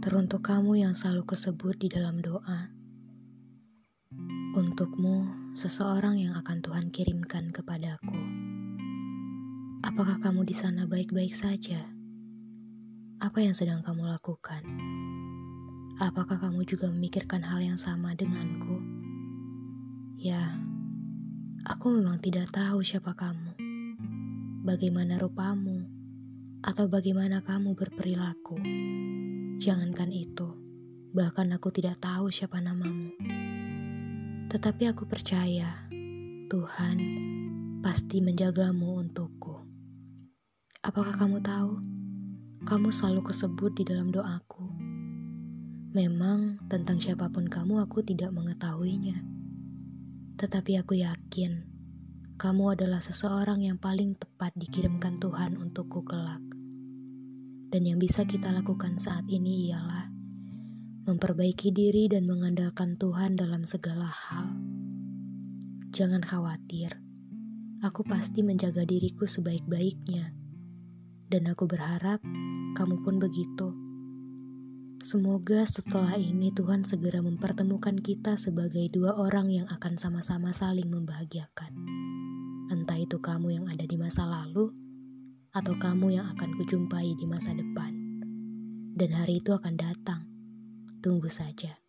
Teruntuk kamu yang selalu kesebut di dalam doa, untukmu seseorang yang akan Tuhan kirimkan kepadaku. Apakah kamu di sana baik-baik saja? Apa yang sedang kamu lakukan? Apakah kamu juga memikirkan hal yang sama denganku? Ya, aku memang tidak tahu siapa kamu, bagaimana rupamu, atau bagaimana kamu berperilaku. Jangankan itu, bahkan aku tidak tahu siapa namamu. Tetapi aku percaya Tuhan pasti menjagamu untukku. Apakah kamu tahu? Kamu selalu kesebut di dalam doaku. Memang tentang siapa pun kamu aku tidak mengetahuinya. Tetapi aku yakin kamu adalah seseorang yang paling tepat dikirimkan Tuhan untukku kelak. Dan yang bisa kita lakukan saat ini ialah memperbaiki diri dan mengandalkan Tuhan dalam segala hal. Jangan khawatir, aku pasti menjaga diriku sebaik-baiknya, dan aku berharap kamu pun begitu. Semoga setelah ini Tuhan segera mempertemukan kita sebagai dua orang yang akan sama-sama saling membahagiakan. Entah itu kamu yang ada di masa lalu atau kamu yang akan kujumpai di masa depan. Dan hari itu akan datang. Tunggu saja.